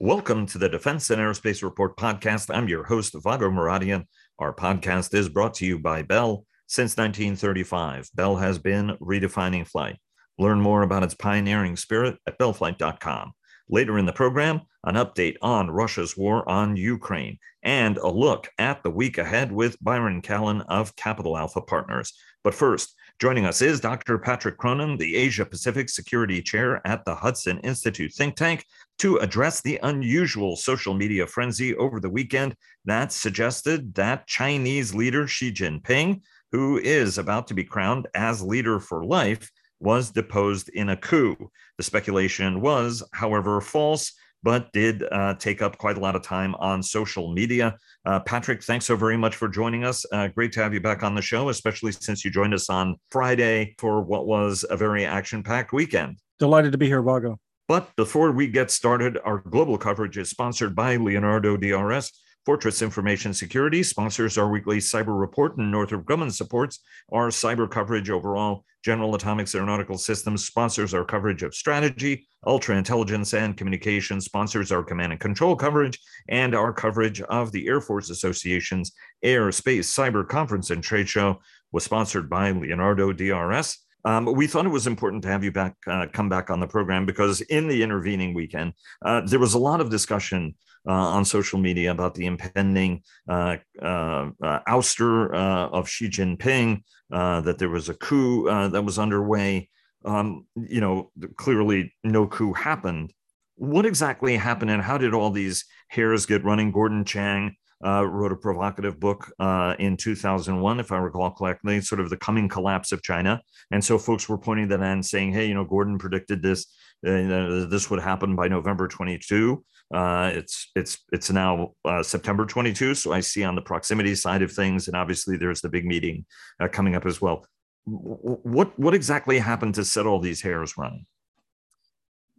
Welcome to the Defense and Aerospace Report podcast. I'm your host, Vago Muradian. Our podcast is brought to you by Bell. Since 1935, Bell has been redefining flight. Learn more about its pioneering spirit at bellflight.com. Later in the program, an update on Russia's war on Ukraine and a look at the week ahead with Byron Callan of Capital Alpha Partners. But first, joining us is Dr. Patrick Cronin, the Asia Pacific Security Chair at the Hudson Institute think tank, to address the unusual social media frenzy over the weekend that suggested that Chinese leader Xi Jinping, who is about to be crowned as leader for life, was deposed in a coup. The speculation was, however, false, but did uh, take up quite a lot of time on social media. Uh, Patrick, thanks so very much for joining us. Uh, great to have you back on the show, especially since you joined us on Friday for what was a very action packed weekend. Delighted to be here, Vago. But before we get started, our global coverage is sponsored by Leonardo DRS. Fortress Information Security sponsors our weekly cyber report, and Northrop Grumman supports our cyber coverage overall. General Atomics Aeronautical Systems sponsors our coverage of strategy, ultra intelligence, and communication, sponsors our command and control coverage, and our coverage of the Air Force Association's Air, Space, Cyber Conference and Trade Show was sponsored by Leonardo DRS. Um, we thought it was important to have you back, uh, come back on the program because in the intervening weekend, uh, there was a lot of discussion uh, on social media about the impending uh, uh, uh, ouster of Xi Jinping, that there was a coup that was underway. Um, you know, clearly no coup happened. What exactly happened, and how did all these hares get running? Gordon Chang uh, wrote a provocative book uh, in 2001, if I recall correctly, sort of the coming collapse of China. And so folks were pointing that and saying, hey, you know, Gordon predicted this, uh, this would happen by November 22. Uh, it's it's it's now uh, September 22. So I see on the proximity side of things, and obviously there's the big meeting uh, coming up as well. What what exactly happened to set all these hares running?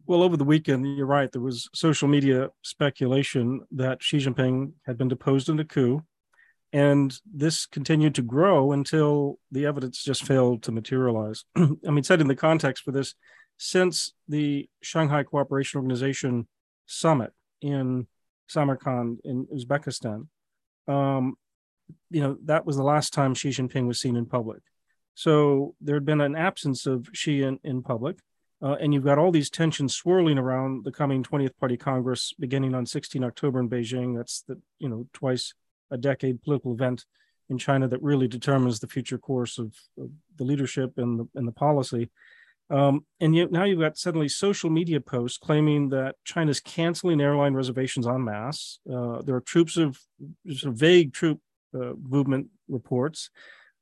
Well, over the weekend, you're right. There was social media speculation that Xi Jinping had been deposed in a coup. And this continued to grow until the evidence just failed to materialize. I mean, set in the context for this, since the Shanghai Cooperation Organization summit in Samarkand in Uzbekistan, um, you know, that was the last time Xi Jinping was seen in public. So there had been an absence of Xi in, in public. Uh, and you've got all these tensions swirling around the coming 20th Party Congress beginning on 16 October in Beijing. That's the, you know, twice a decade political event in China that really determines the future course of, of the leadership and the, and the policy. Um, and yet now you've got suddenly social media posts claiming that China's canceling airline reservations en masse. Uh, there are troops of sort of vague troop uh, movement reports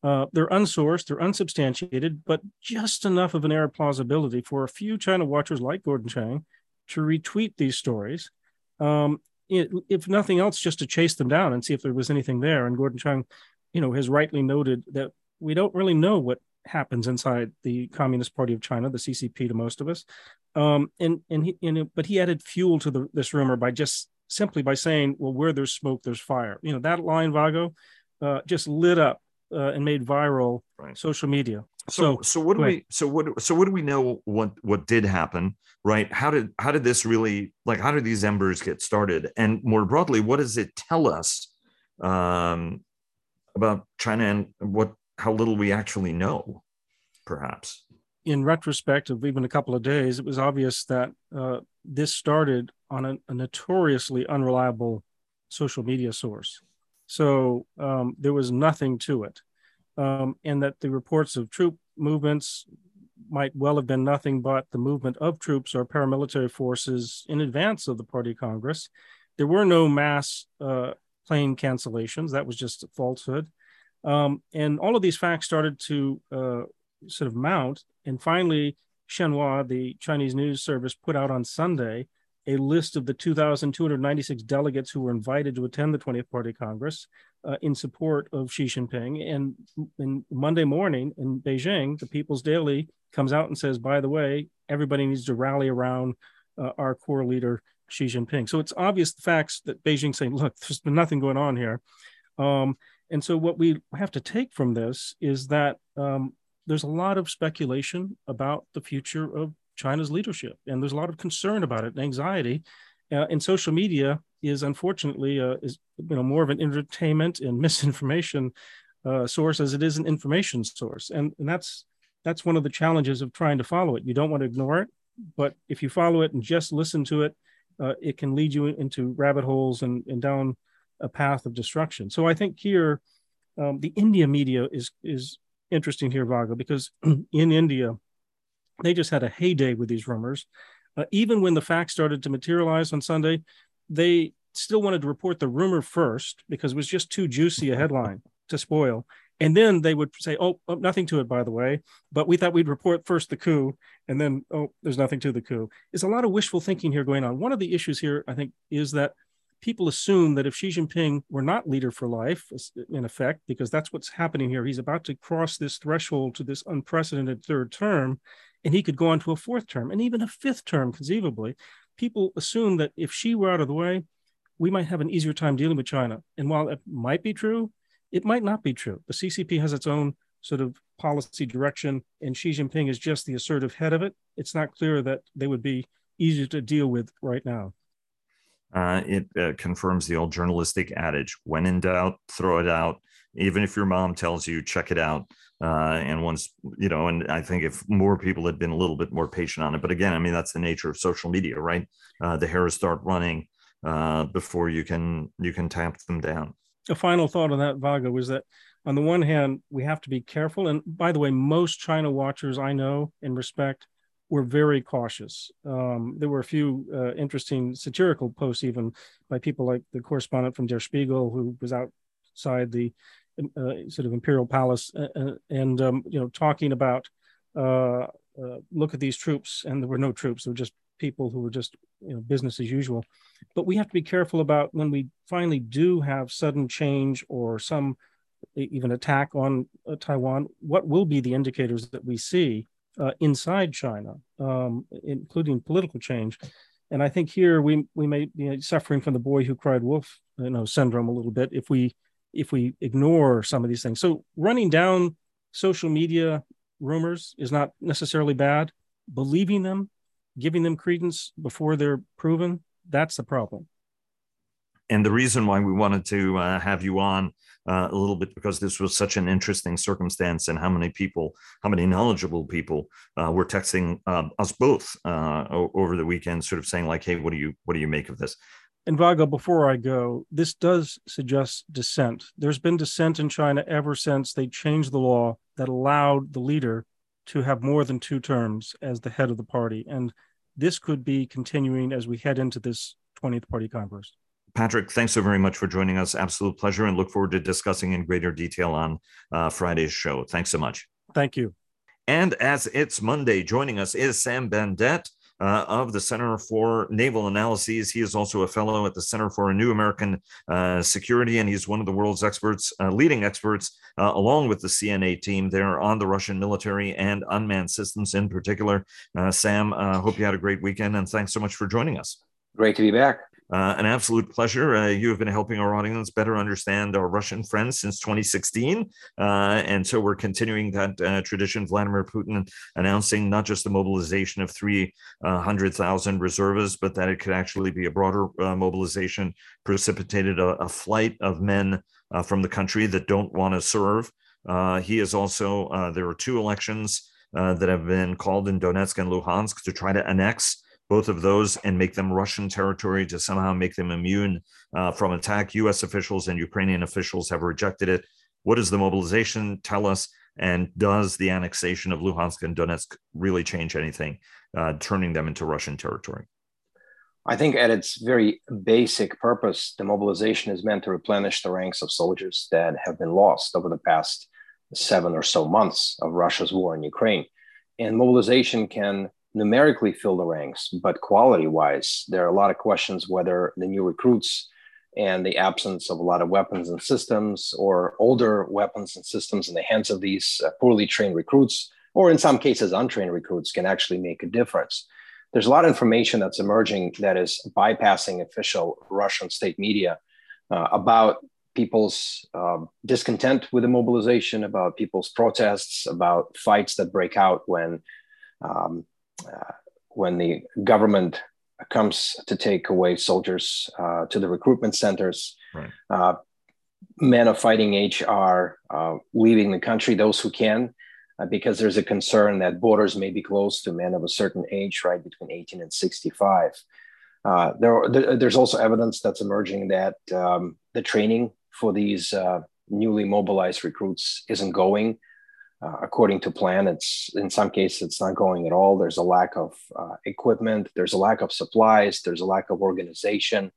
uh, they're unsourced, they're unsubstantiated, but just enough of an air of plausibility for a few China watchers like Gordon Chang to retweet these stories. Um, it, if nothing else, just to chase them down and see if there was anything there. And Gordon Chang, you know, has rightly noted that we don't really know what happens inside the Communist Party of China, the CCP, to most of us. Um, and and he, and, but he added fuel to the, this rumor by just simply by saying, "Well, where there's smoke, there's fire." You know, that line, Vago, uh, just lit up uh, and made viral right. social media. So, so, so what do we? So what? So what do we know? What what did happen? Right? How did how did this really like? How did these embers get started? And more broadly, what does it tell us um, about China and what how little we actually know? Perhaps. In retrospect of even a couple of days, it was obvious that uh, this started on a, a notoriously unreliable social media source. So um, there was nothing to it. Um, and that the reports of troop movements might well have been nothing but the movement of troops or paramilitary forces in advance of the party congress. There were no mass uh, plane cancellations. That was just a falsehood. Um, and all of these facts started to uh, sort of mount. And finally, Xinhua, the Chinese news service, put out on Sunday a list of the 2,296 delegates who were invited to attend the 20th Party Congress uh, in support of Xi Jinping. And, and Monday morning in Beijing, the People's Daily comes out and says, by the way, everybody needs to rally around uh, our core leader, Xi Jinping. So it's obvious the facts that Beijing's saying, look, there's been nothing going on here. Um, and so what we have to take from this is that um, there's a lot of speculation about the future of China's leadership. And there's a lot of concern about it and anxiety. Uh, and social media is unfortunately uh, is you know more of an entertainment and misinformation uh, source as it is an information source, and and that's that's one of the challenges of trying to follow it. You don't want to ignore it, but if you follow it and just listen to it, uh, it can lead you into rabbit holes and, and down a path of destruction. So I think here, um, the India media is is interesting here, Vago, because in India, they just had a heyday with these rumors. Uh, even when the facts started to materialize on Sunday, they still wanted to report the rumor first because it was just too juicy a headline to spoil. And then they would say, oh, oh, nothing to it, by the way. But we thought we'd report first the coup, and then, oh, there's nothing to the coup. There's a lot of wishful thinking here going on. One of the issues here, I think, is that people assume that if Xi Jinping were not leader for life, in effect, because that's what's happening here, he's about to cross this threshold to this unprecedented third term, and he could go on to a fourth term and even a fifth term, conceivably. People assume that if Xi were out of the way, we might have an easier time dealing with China. And while it might be true, it might not be true. The CCP has its own sort of policy direction, and Xi Jinping is just the assertive head of it. It's not clear that they would be easier to deal with right now. Uh, it uh, confirms the old journalistic adage when in doubt, throw it out. Even if your mom tells you, check it out. Uh, and once, you know, and I think if more people had been a little bit more patient on it, but again, I mean, that's the nature of social media, right? Uh, the hares start running uh, before you can you can tamp them down a final thought on that, Vago, was that on the one hand, we have to be careful. And by the way, most China watchers I know and respect were very cautious. Um, there were a few uh, interesting satirical posts, even by people like the correspondent from Der Spiegel, who was outside the uh, sort of imperial palace uh, uh and um, you know talking about uh, look at these troops, and there were no troops; there were just people who were just you know business as usual but we have to be careful about when we finally do have sudden change or some even attack on taiwan what will be the indicators that we see uh, inside china um, including political change. And i think here we we may be suffering from the boy who cried wolf you know syndrome a little bit if we if we ignore some of these things. So running down social media rumors is not necessarily bad. Believing them giving them credence before they're proven, that's the problem. And the reason why we wanted to uh, have you on uh, a little bit because this was such an interesting circumstance, and how many people, how many knowledgeable people uh, were texting um, us both uh, over the weekend, sort of saying like, "Hey, what do you what do you make of this?" And Vago, before I go, this does suggest dissent. There's been dissent in China ever since they changed the law that allowed the leader to have more than two terms as the head of the party. And this could be continuing as we head into this 20th Party Congress. Patrick, thanks so very much for joining us. Absolute pleasure, and look forward to discussing in greater detail on uh, Friday's show. Thanks so much. Thank you. And as it's Monday, joining us is Sam Bendett uh, of the Center for Naval Analyses. He is also a fellow at the Center for a New American uh, Security, and he's one of the world's experts, uh, leading experts, uh, along with the CNA team there on the Russian military and unmanned systems in particular. Uh, Sam, uh, hope you had a great weekend, and thanks so much for joining us. Great to be back. Uh, an absolute pleasure. Uh, you have been helping our audience better understand our Russian friends since 2016. Uh, and so we're continuing that uh, tradition. Vladimir Putin announcing not just the mobilization of 300,000 reservists, but that it could actually be a broader uh, mobilization, precipitated a, a, flight of men uh, from the country that don't want to serve. he is also, there are two elections that have been called in Donetsk and Luhansk to try to annex both of those and make them Russian territory to somehow make them immune uh, from attack. U.S. officials and Ukrainian officials have rejected it. What does the mobilization tell us? And does the annexation of Luhansk and Donetsk really change anything, uh, turning them into Russian territory? I think, at its very basic purpose, the mobilization is meant to replenish the ranks of soldiers that have been lost over the past seven or so months of Russia's war in Ukraine. And mobilization can numerically fill the ranks, but quality wise, there are a lot of questions whether the new recruits and the absence of a lot of weapons and systems or older weapons and systems in the hands of these uh, poorly trained recruits, or in some cases, untrained recruits, can actually make a difference. There's a lot of information that's emerging that is bypassing official Russian state media uh, about people's uh, discontent with the mobilization, about people's protests, about fights that break out when um, uh, when the government comes to take away soldiers uh, to the recruitment centers. Right. Uh, men of fighting age are uh, leaving the country, those who can, uh, because there's a concern that borders may be closed to men of a certain age, right, between 18 and 65. Uh, there, there's also evidence that's emerging that um, the training for these uh, newly mobilized recruits isn't going uh, according to plan. It's in some cases it's not going at all. There's a lack of uh, equipment. There's a lack of supplies. There's a lack of organization,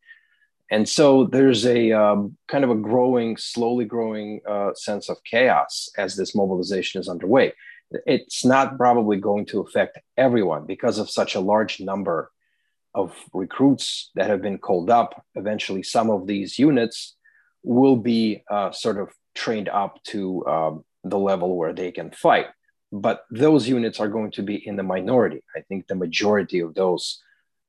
and so there's a um, kind of a growing, slowly growing uh, sense of chaos as this mobilization is underway. It's not probably going to affect everyone because of such a large number of recruits that have been called up. Eventually, some of these units will be uh, sort of trained up to um, the level where they can fight. But those units are going to be in the minority. I think the majority of those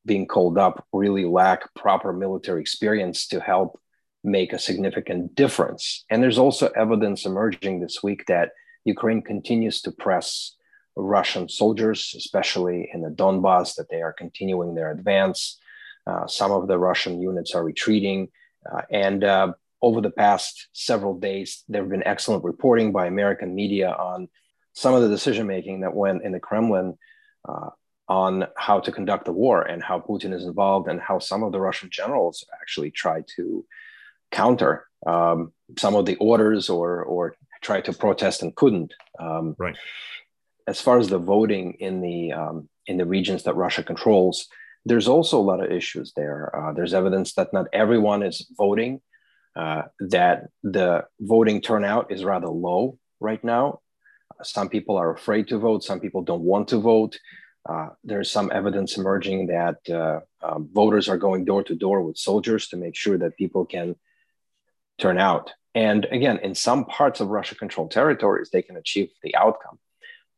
being called up really lack proper military experience to help make a significant difference. And there's also evidence emerging this week that Ukraine continues to press Russian soldiers, especially in the Donbass, that they are continuing their advance. Uh, some of the Russian units are retreating. Uh, and uh, over the past several days, there have been excellent reporting by American media on some of the decision making that went in the Kremlin uh, on how to conduct the war and how Putin is involved, and how some of the Russian generals actually tried to counter um, some of the orders or or try to protest and couldn't. Um, right. As far as the voting in the um, in the regions that Russia controls, there's also a lot of issues there. Uh, there's evidence that not everyone is voting uh, that the voting turnout is rather low right now. Some people are afraid to vote, some people don't want to vote. Uh, there's some evidence emerging that uh, um, voters are going door to door with soldiers to make sure that people can turn out. And again, in some parts of Russia controlled territories, they can achieve the outcome,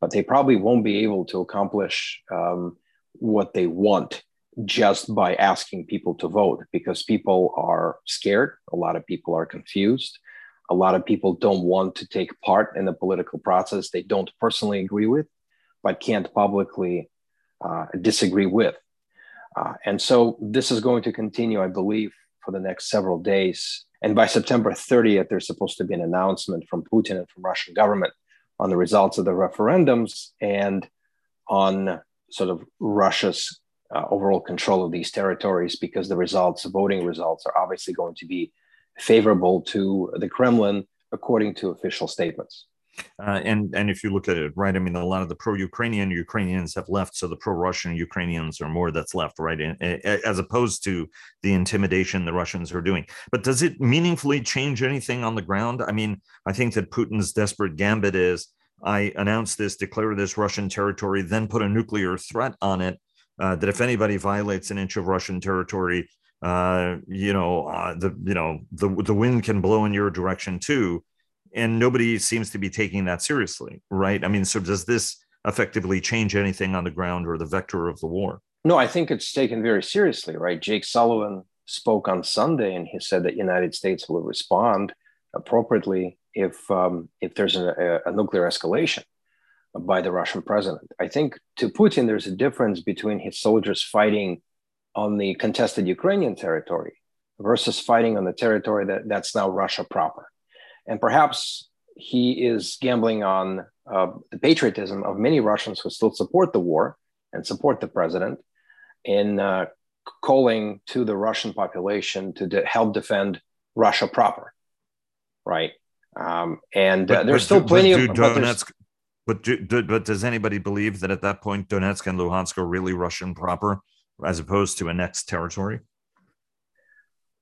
but they probably won't be able to accomplish um, what they want just by asking people to vote because people are scared. A lot of people are confused. A lot of people don't want to take part in the political process they don't personally agree with, but can't publicly uh, disagree with. Uh, and so this is going to continue, I believe, for the next several days. And by September 30th, there's supposed to be an announcement from Putin and from Russian government on the results of the referendums and on sort of Russia's uh, overall control of these territories because the results, voting results, are obviously going to be favorable to the Kremlin, according to official statements. Uh, and and if you look at it, right, I mean, a lot of the pro-Ukrainian Ukrainians have left, so the pro-Russian Ukrainians are more that's left, right, as opposed to the intimidation the Russians are doing. But does it meaningfully change anything on the ground? I mean, I think that Putin's desperate gambit is: I announce this, declare this Russian territory, then put a nuclear threat on it, uh, that if anybody violates an inch of Russian territory, uh, you know, uh, the you know the the wind can blow in your direction too, and nobody seems to be taking that seriously, right? I mean, so does this effectively change anything on the ground or the vector of the war? No, I think it's taken very seriously, right? Jake Sullivan spoke on Sunday, and he said that United States will respond appropriately if um, if there's a, a nuclear escalation by the Russian president. I think to Putin, there's a difference between his soldiers fighting on the contested Ukrainian territory versus fighting on the territory that, that's now Russia proper. And perhaps he is gambling on uh, the patriotism of many Russians who still support the war and support the president in uh, calling to the Russian population to de- help defend Russia proper, right? Um, and uh, there's still plenty of. Donetsk, but do, do, but does anybody believe that at that point Donetsk and Luhansk are really Russian proper, as opposed to annexed territory?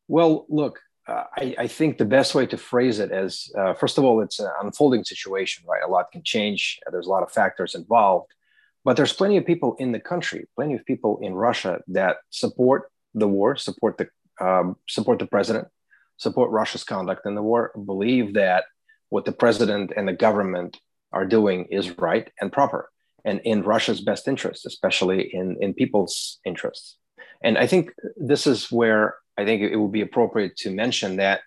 Well, look, uh, I, I, think the best way to phrase it is uh, first of all, it's an unfolding situation, right? A lot can change. There's a lot of factors involved, but there's plenty of people in the country, plenty of people in Russia that support the war, support the um, support the president, support Russia's conduct in the war, believe that what the president and the government are doing is right and proper and in Russia's best interest, especially in, in people's interests. And I think this is where I think it would be appropriate to mention that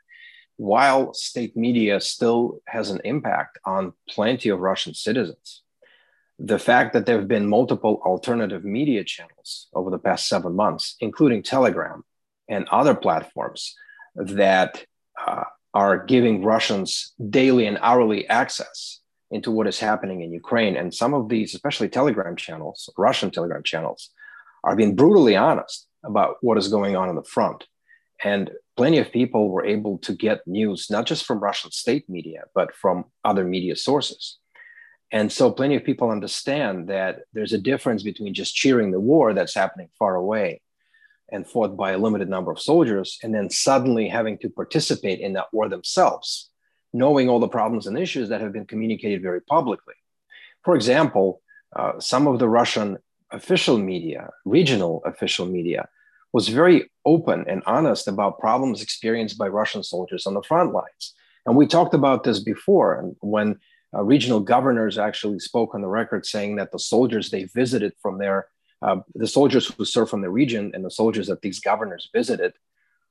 while state media still has an impact on plenty of Russian citizens, the fact that there have been multiple alternative media channels over the past seven months, including Telegram and other platforms that uh, are giving Russians daily and hourly access into what is happening in Ukraine. And some of these, especially Telegram channels, Russian Telegram channels, are being brutally honest about what is going on in the front. And plenty of people were able to get news, not just from Russian state media, but from other media sources. And so plenty of people understand that there's a difference between just cheering the war that's happening far away and fought by a limited number of soldiers, and then suddenly having to participate in that war themselves, knowing all the problems and issues that have been communicated very publicly. For example, uh, some of the Russian official media, regional official media, was very open and honest about problems experienced by Russian soldiers on the front lines. And we talked about this before. When uh, regional governors actually spoke on the record saying that the soldiers they visited from there, uh, the soldiers who serve from the region and the soldiers that these governors visited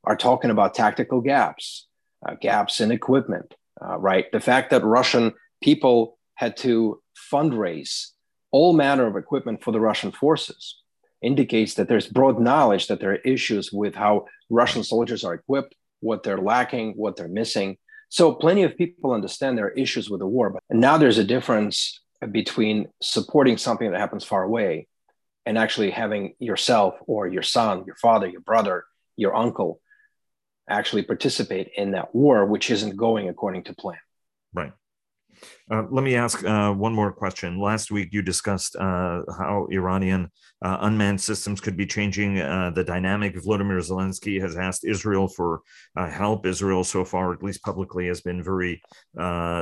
are talking about tactical gaps, uh, gaps in equipment, uh, right? The fact that Russian people had to fundraise all manner of equipment for the Russian forces indicates that there's broad knowledge that there are issues with how Russian soldiers are equipped, what they're lacking, what they're missing. So plenty of people understand there are issues with the war, but now there's a difference between supporting something that happens far away and actually having yourself or your son, your father, your brother, your uncle actually participate in that war, which isn't going according to plan. Right. Uh, let me ask uh, one more question. Last week, you discussed uh, how Iranian uh, unmanned systems could be changing uh, the dynamic. Vladimir Zelensky has asked Israel for uh, help. Israel, so far, at least publicly, has been very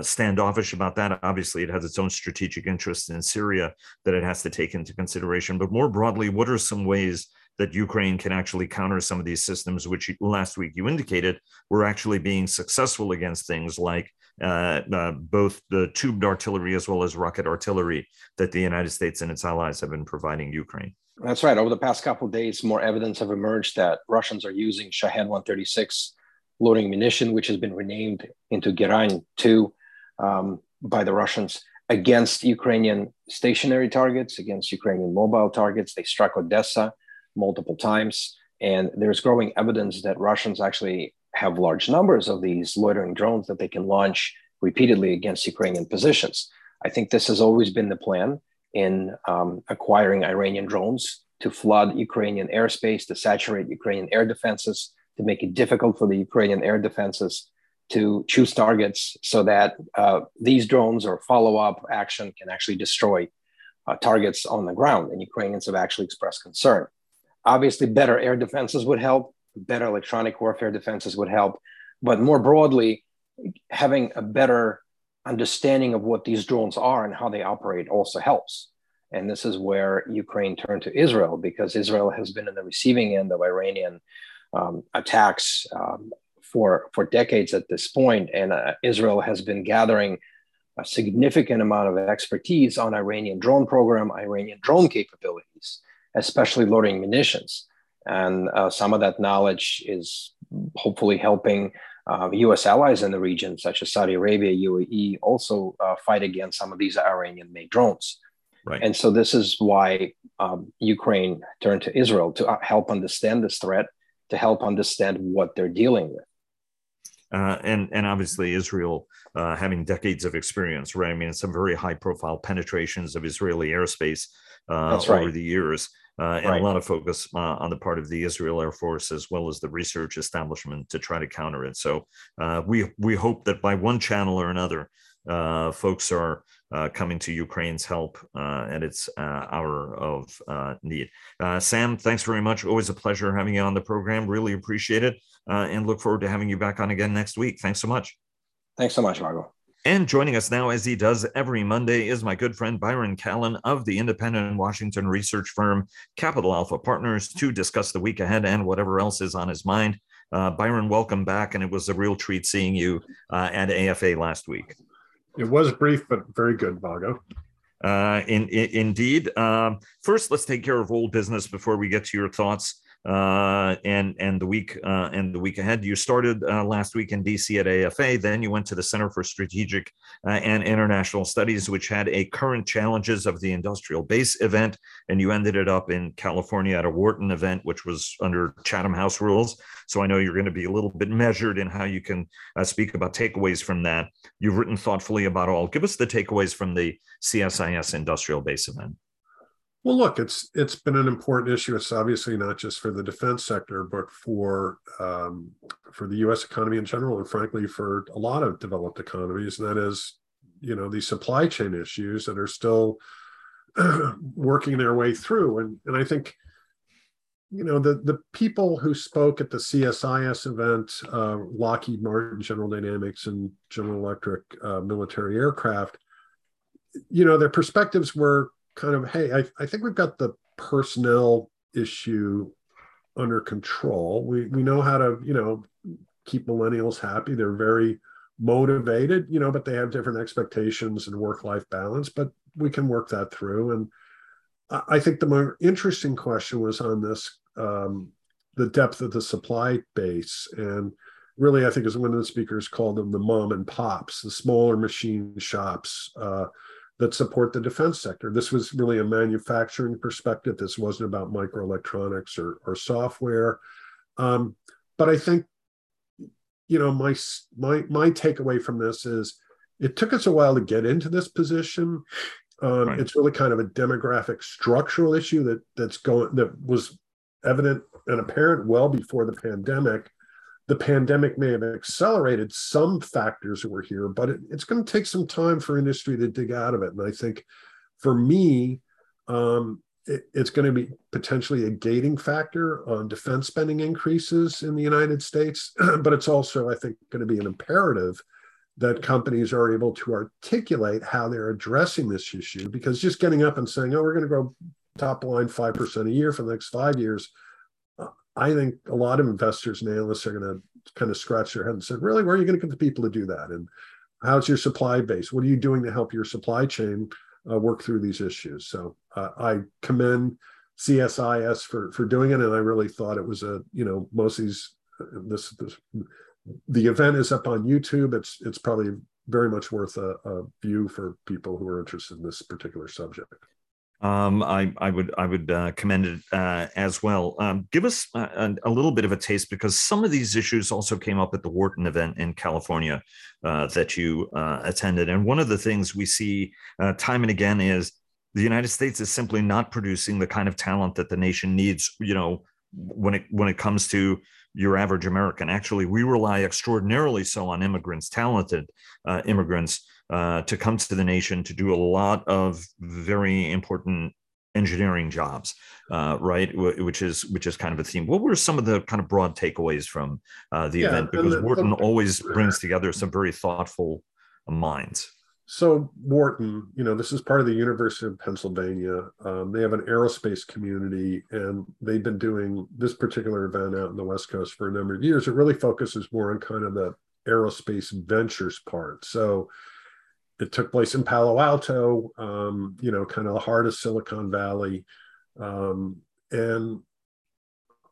standoffish about that. Obviously, it has its own strategic interests in Syria that it has to take into consideration. But more broadly, what are some ways? That Ukraine can actually counter some of these systems, which last week you indicated were actually being successful against things like uh, uh, both the tubed artillery as well as rocket artillery that the United States and its allies have been providing Ukraine. That's right. Over the past couple days, more evidence have emerged that Russians are using Shahed 136 loitering munition, which has been renamed into Geran 2 um, by the Russians against Ukrainian stationary targets, against Ukrainian mobile targets. They struck Odessa multiple times. And there's growing evidence that Russians actually have large numbers of these loitering drones that they can launch repeatedly against Ukrainian positions. I think this has always been the plan in um, acquiring Iranian drones to flood Ukrainian airspace, to saturate Ukrainian air defenses, to make it difficult for the Ukrainian air defenses to choose targets so that uh, these drones or follow up action can actually destroy uh, targets on the ground. And Ukrainians have actually expressed concern. Obviously, better air defenses would help better electronic warfare defenses would help. But more broadly, having a better understanding of what these drones are and how they operate also helps. And this is where Ukraine turned to Israel because Israel has been in the receiving end of Iranian um, attacks um, for, for decades at this point. And uh, Israel has been gathering a significant amount of expertise on Iranian drone program, Iranian drone capabilities, especially loitering munitions. And uh, some of that knowledge is hopefully helping uh, US allies in the region, such as Saudi Arabia, UAE, also uh, fight against some of these Iranian made drones. Right. And so this is why um, Ukraine turned to Israel to uh, help understand this threat, to help understand what they're dealing with. Uh, and and obviously Israel uh, having decades of experience, right? I mean, some very high profile penetrations of Israeli airspace uh, right. over the years uh, and right. a lot of focus uh, on the part of the Israel Air Force as well as the research establishment to try to counter it. So uh, we we hope that by one channel or another, uh, folks are uh, coming to Ukraine's help uh, at its hour of need. Sam, thanks very much. Always a pleasure having you on the program. Really appreciate it, and look forward to having you back on again next week. Thanks so much. Thanks so much, Vago. And joining us now, as he does every Monday, is my good friend Byron Callan of the independent Washington research firm Capital Alpha Partners to discuss the week ahead and whatever else is on his mind. Uh, Byron, welcome back. And it was a real treat seeing you uh, at AFA last week. It was brief, but very good, Vago. Uh, in, in, indeed. Um, first, let's take care of old business before we get to your thoughts uh, and and the week uh, and the week ahead. You started uh, last week in DC at AFA. Then you went to the Center for Strategic uh, and International Studies, which had a current challenges of the industrial base event, and you ended it up in California at a Wharton event, which was under Chatham House rules. So I know you're going to be a little bit measured in how you can uh, speak about takeaways from that. You've written thoughtfully about all. Give us the takeaways from the CSIS industrial base event. Well, look, it's it's been an important issue. It's obviously not just for the defense sector, but for um, for the U.S. economy in general, and frankly, for a lot of developed economies. And that is, you know, these supply chain issues that are still working their way through. And and I think, you know, the the people who spoke at the CSIS event, uh, Lockheed Martin, General Dynamics, and General Electric uh, military aircraft, you know, their perspectives were kind of, hey, I, I think we've got the personnel issue under control. We we know how to, you know, keep millennials happy. They're very motivated, you know, but they have different expectations and work-life balance, but we can work that through. And I think the more interesting question was on this um, the depth of the supply base. And really, I think as one of the speakers called them the mom and pops, the smaller machine shops, uh, that support the defense sector. This was really a manufacturing perspective. This wasn't about microelectronics or, or software. Um, but I think, you know, my my my takeaway from this is it took us a while to get into this position. Um, right. It's really kind of a demographic structural issue that that's going that was evident and apparent well before the pandemic the pandemic may have accelerated some factors that were here, but it, it's going to take some time for industry to dig out of it. And I think for me, um, it, it's going to be potentially a gating factor on defense spending increases in the United States, but it's also, I think, going to be an imperative that companies are able to articulate how they're addressing this issue. Because just getting up and saying, "Oh, we're going to grow top line five percent a year for the next five years," I think a lot of investors and analysts are going to kind of scratch their head and say, really, where are you going to get the people to do that? And how's your supply base? What are you doing to help your supply chain uh, work through these issues? So uh, I commend CSIS for for doing it, and I really thought it was a you know most of these uh, this this the event is up on YouTube. It's it's probably very much worth a, a view for people who are interested in this particular subject um, I, I would I would uh, commend it uh, as well. Um, give us a, a, little bit of a taste because some of these issues also came up at the Wharton event in California uh, that you uh, attended, and one of the things we see uh, time and again is the United States is simply not producing the kind of talent that the nation needs. You know, when it when it comes to your average American, actually, we rely extraordinarily so on immigrants, talented uh, immigrants uh, to come to the nation to do a lot of very important engineering jobs, uh, right? Which is which is kind of a theme. What were some of the kind of broad takeaways from uh, the yeah, event? Because the, Wharton the, always brings together some very thoughtful minds. So Wharton, you know, this is part of the University of Pennsylvania. Um, they have an aerospace community, and they've been doing this particular event out in the West Coast for a number of years. It really focuses more on kind of the aerospace ventures part. So it took place in Palo Alto, um, you know, kind of the heart of Silicon Valley. Um, and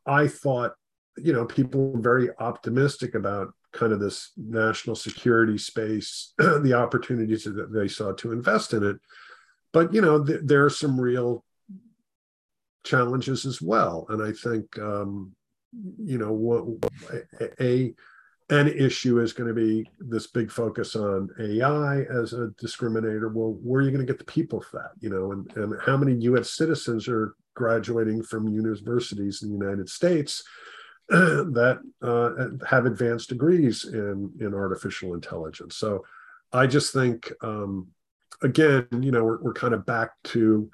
I thought, you know, people were very optimistic about kind of this national security space, the opportunities that they saw to invest in it. But, you know, th- there are some real challenges as well. And I think, um, you know, what, a, a an issue is going to be this big focus on AI as a discriminator. Well, where are you going to get the people for that? You know, and, and how many US citizens are graduating from universities in the United States that uh, have advanced degrees in, in artificial intelligence? So I just think, um, again, you know, we're, we're kind of back to,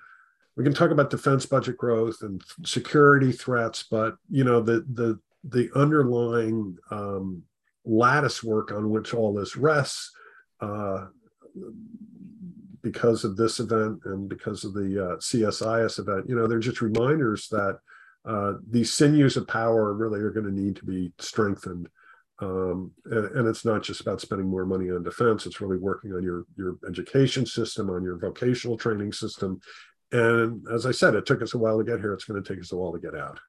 we can talk about defense budget growth and security threats, but, you know, the, the, the underlying um, lattice work on which all this rests uh, because of this event and because of the uh, CSIS event. You know, they're just reminders that uh, these sinews of power really are going to need to be strengthened. Um, and, and, it's not just about spending more money on defense. It's really working on your your education system, on your vocational training system. And as I said, it took us a while to get here. It's going to take us a while to get out.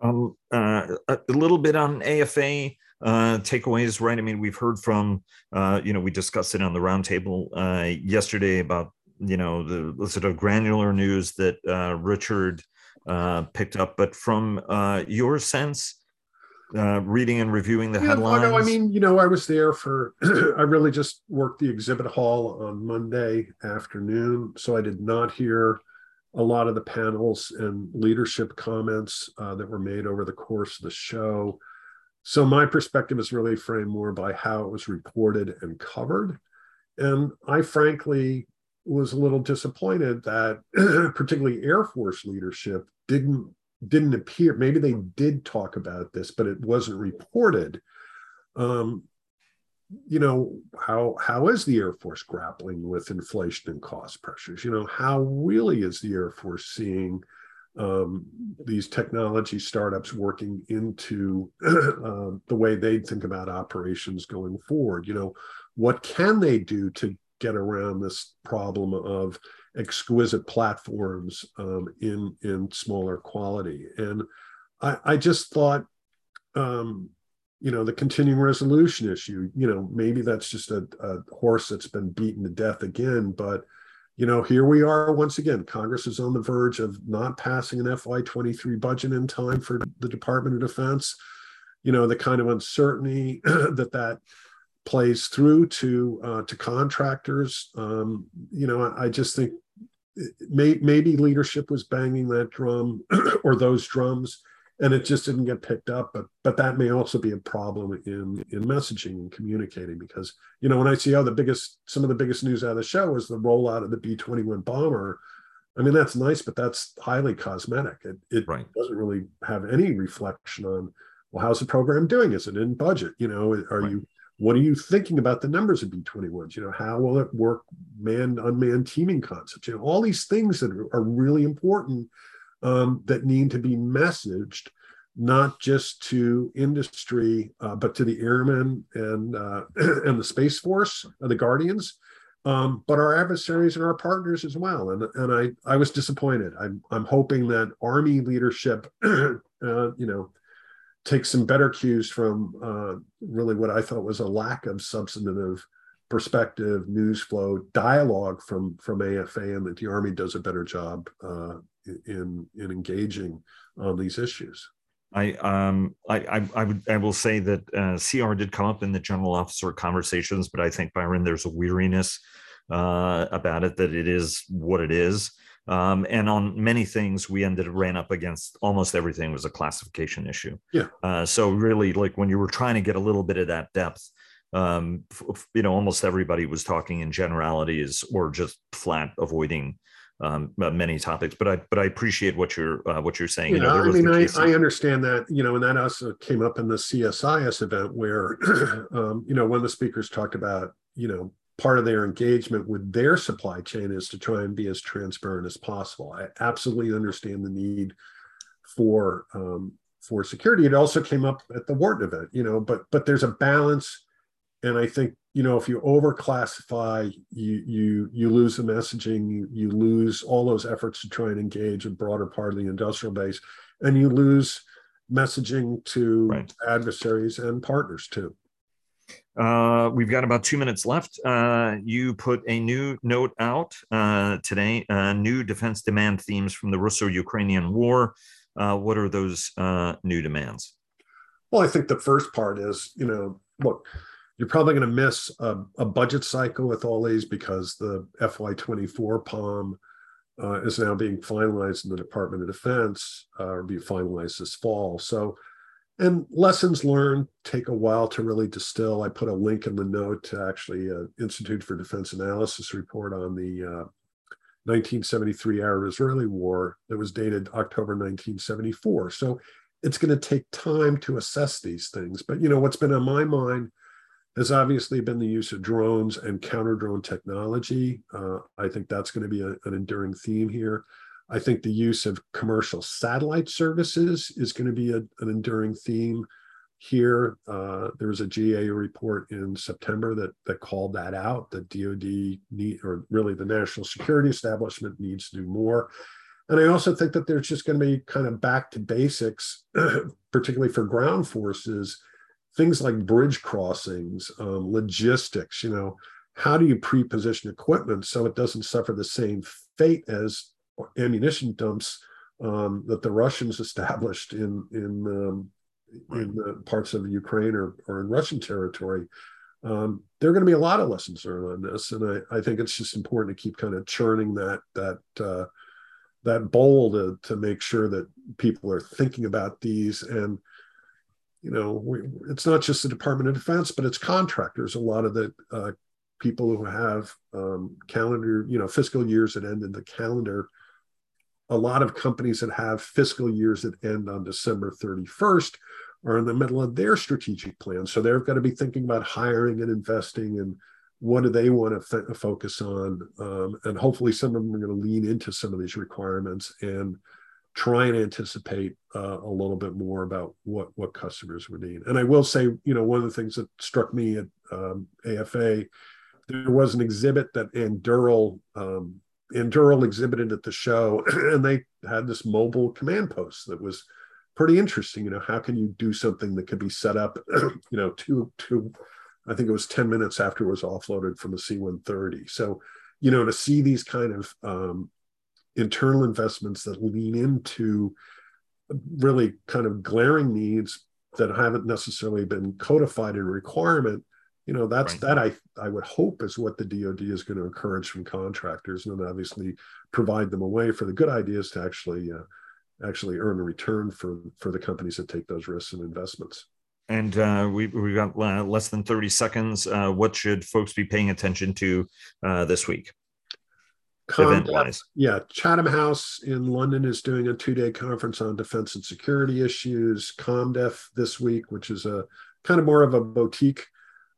Um, uh, a little bit on AFA uh, takeaways, right? I mean, we've heard from, uh, you know, we discussed it on the roundtable uh, yesterday about, you know, the, sort of granular news that uh, Richard uh, picked up. But from uh, your sense, uh, reading and reviewing the yeah, headlines? No, I mean, you know, I was there for, I really just worked the exhibit hall on Monday afternoon. So I did not hear a lot of the panels and leadership comments uh, that were made over the course of the show. So my perspective is really framed more by how it was reported and covered. And I frankly was a little disappointed that particularly Air Force leadership didn't didn't appear. Maybe they did talk about this, but it wasn't reported. Um, you know how how is the air force grappling with inflation and cost pressures you know how really is the air force seeing um, these technology startups working into uh, the way they think about operations going forward you know what can they do to get around this problem of exquisite platforms um, in in smaller quality. And I, I just thought, um, you know, the continuing resolution issue. You know, maybe that's just a, a horse that's been beaten to death again, but you know, here we are once again. Congress is on the verge of not passing an FY23 budget in time for the Department of Defense. You know, the kind of uncertainty that that plays through to uh, to contractors. Um, you know, I, I just think may, maybe leadership was banging that drum or those drums and it just didn't get picked up but but that may also be a problem in in messaging and communicating because you know when i see how the biggest some of the biggest news out of the show is the rollout of the b-21 bomber i mean that's nice but that's highly cosmetic it, it right. doesn't really have any reflection on well how's the program doing is it in budget you know are right. you what are you thinking about the numbers of B-21s? You know, how will it work manned, unmanned teaming concepts? You know, all these things that are, really important um, that need to be messaged, not just to industry, uh, but to the airmen and uh, and the Space Force, the Guardians, um, but our adversaries and our partners as well. And and I I was disappointed. I'm I'm hoping that Army leadership, uh, you know take some better cues from uh, really what I thought was a lack of substantive perspective, news flow, dialogue from from AFA, and that the Army does a better job uh, in in engaging on these issues. I um I I, I would I will say that uh, CR did come up in the general officer conversations, but I think Byron, there's a weariness uh, about it that it is what it is. Um, and on many things, we ended ran up against almost everything was a classification issue. Yeah. Uh, so really, like when you were trying to get a little bit of that depth, um, f- you know, almost everybody was talking in generalities or just flat avoiding um, many topics. But I but I appreciate what you're uh, what you're saying. Yeah, you know, I mean, I, I understand that. You know, and that also came up in the CSIS event where, um, you know, one of the speakers talked about you know part of their engagement with their supply chain is to try and be as transparent as possible. I absolutely understand the need for um, for security. It also came up at the Wharton event, you know, but but there's a balance, and I think you know if you overclassify, you you you lose the messaging, you you lose all those efforts to try and engage a broader part of the industrial base, and you lose messaging to right. adversaries and partners too. Uh, we've got about two minutes left. Uh, you put a new note out uh, today, uh, new defense demand themes from the Russo Ukrainian war. Uh, what are those uh, new demands? Well, I think the first part is, you know, look, you're probably going to miss a, a, budget cycle with all these because the FY24 POM is now being finalized in the Department of Defense or be finalized this fall. So and lessons learned take a while to really distill. I put a link in the note to actually uh, Institute for Defense Analysis report on the uh, 1973 Arab-Israeli War that was dated October 1974. So it's going to take time to assess these things. But you know what's been on my mind has obviously been the use of drones and counter drone technology. Uh, I think that's going to be a, an enduring theme here. I think the use of commercial satellite services is going to be a, an enduring theme here. Uh, there was a GA report in September that that called that out. That DoD need, or really the national security establishment needs to do more. And I also think that there's just going to be kind of back to basics, particularly for ground forces, things like bridge crossings, um, logistics. You know, how do you pre-position equipment so it doesn't suffer the same fate as ammunition dumps um, that the Russians established in in um, in parts of Ukraine or, or in Russian territory. Um, there are going to be a lot of lessons learned on this, and I, I think it's just important to keep kind of churning that that uh, that bowl to to make sure that people are thinking about these and you know we, it's not just the Department of Defense, but it's contractors. A lot of the uh, people who have um, calendar, you know, fiscal years that end in the calendar a lot of companies that have fiscal years that end on December 31st are in the middle of their strategic plan. So they've got to be thinking about hiring and investing and what do they want to f- focus on. Um, and hopefully, some of them are going to lean into some of these requirements and try and anticipate uh, a little bit more about what what customers would need. And I will say, you know, one of the things that struck me at um, AFA, there was an exhibit that Anduril um, exhibited at the show, and they had this mobile command post that was pretty interesting. You know, how can you do something that could be set up, you know, to to I think it was 10 minutes after it was offloaded from a C-130. So, you know, to see these kind of um, internal investments that lean into really kind of glaring needs that haven't necessarily been codified in requirement you know that's right. that i i would hope is what the dod is going to encourage from contractors and then obviously provide them a way for the good ideas to actually uh, actually earn a return for for the companies that take those risks and investments. And uh, we we got uh, less than 30 seconds. Uh, what should folks be paying attention to uh, this week yeah chatham house in london is doing a two-day conference on defense and security issues. Comdef this week which is a kind of more of a boutique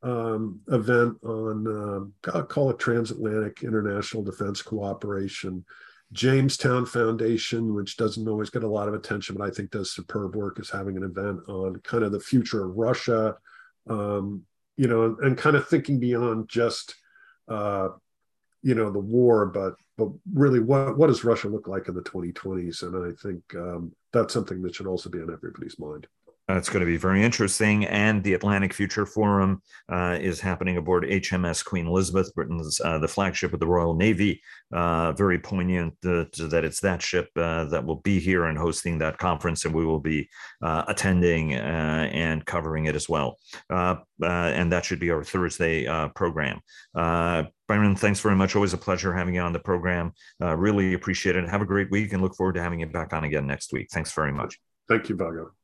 um, event on, uh, call it Transatlantic International Defense Cooperation. Jamestown Foundation, which doesn't always get a lot of attention, but I think does superb work, is having an event on kind of the future of Russia, um, you know, and, and, kind of thinking beyond just, uh, you know, the war, but but really, what what does Russia look like in the 2020s? And I think um, that's something that should also be on everybody's mind. It's going to be very interesting. And the Atlantic Future Forum uh, is happening aboard HMS Queen Elizabeth, Britain's uh, the flagship of the Royal Navy. Uh, very poignant that it's that ship uh, that will be here and hosting that conference, and we will be uh, attending uh, and covering it as well. and that should be our Thursday program. Byron, thanks very much. Always a pleasure having you on the program. really appreciate it. Have a great week and look forward to having you back on again next week. Thanks very much. Thank you, Vago.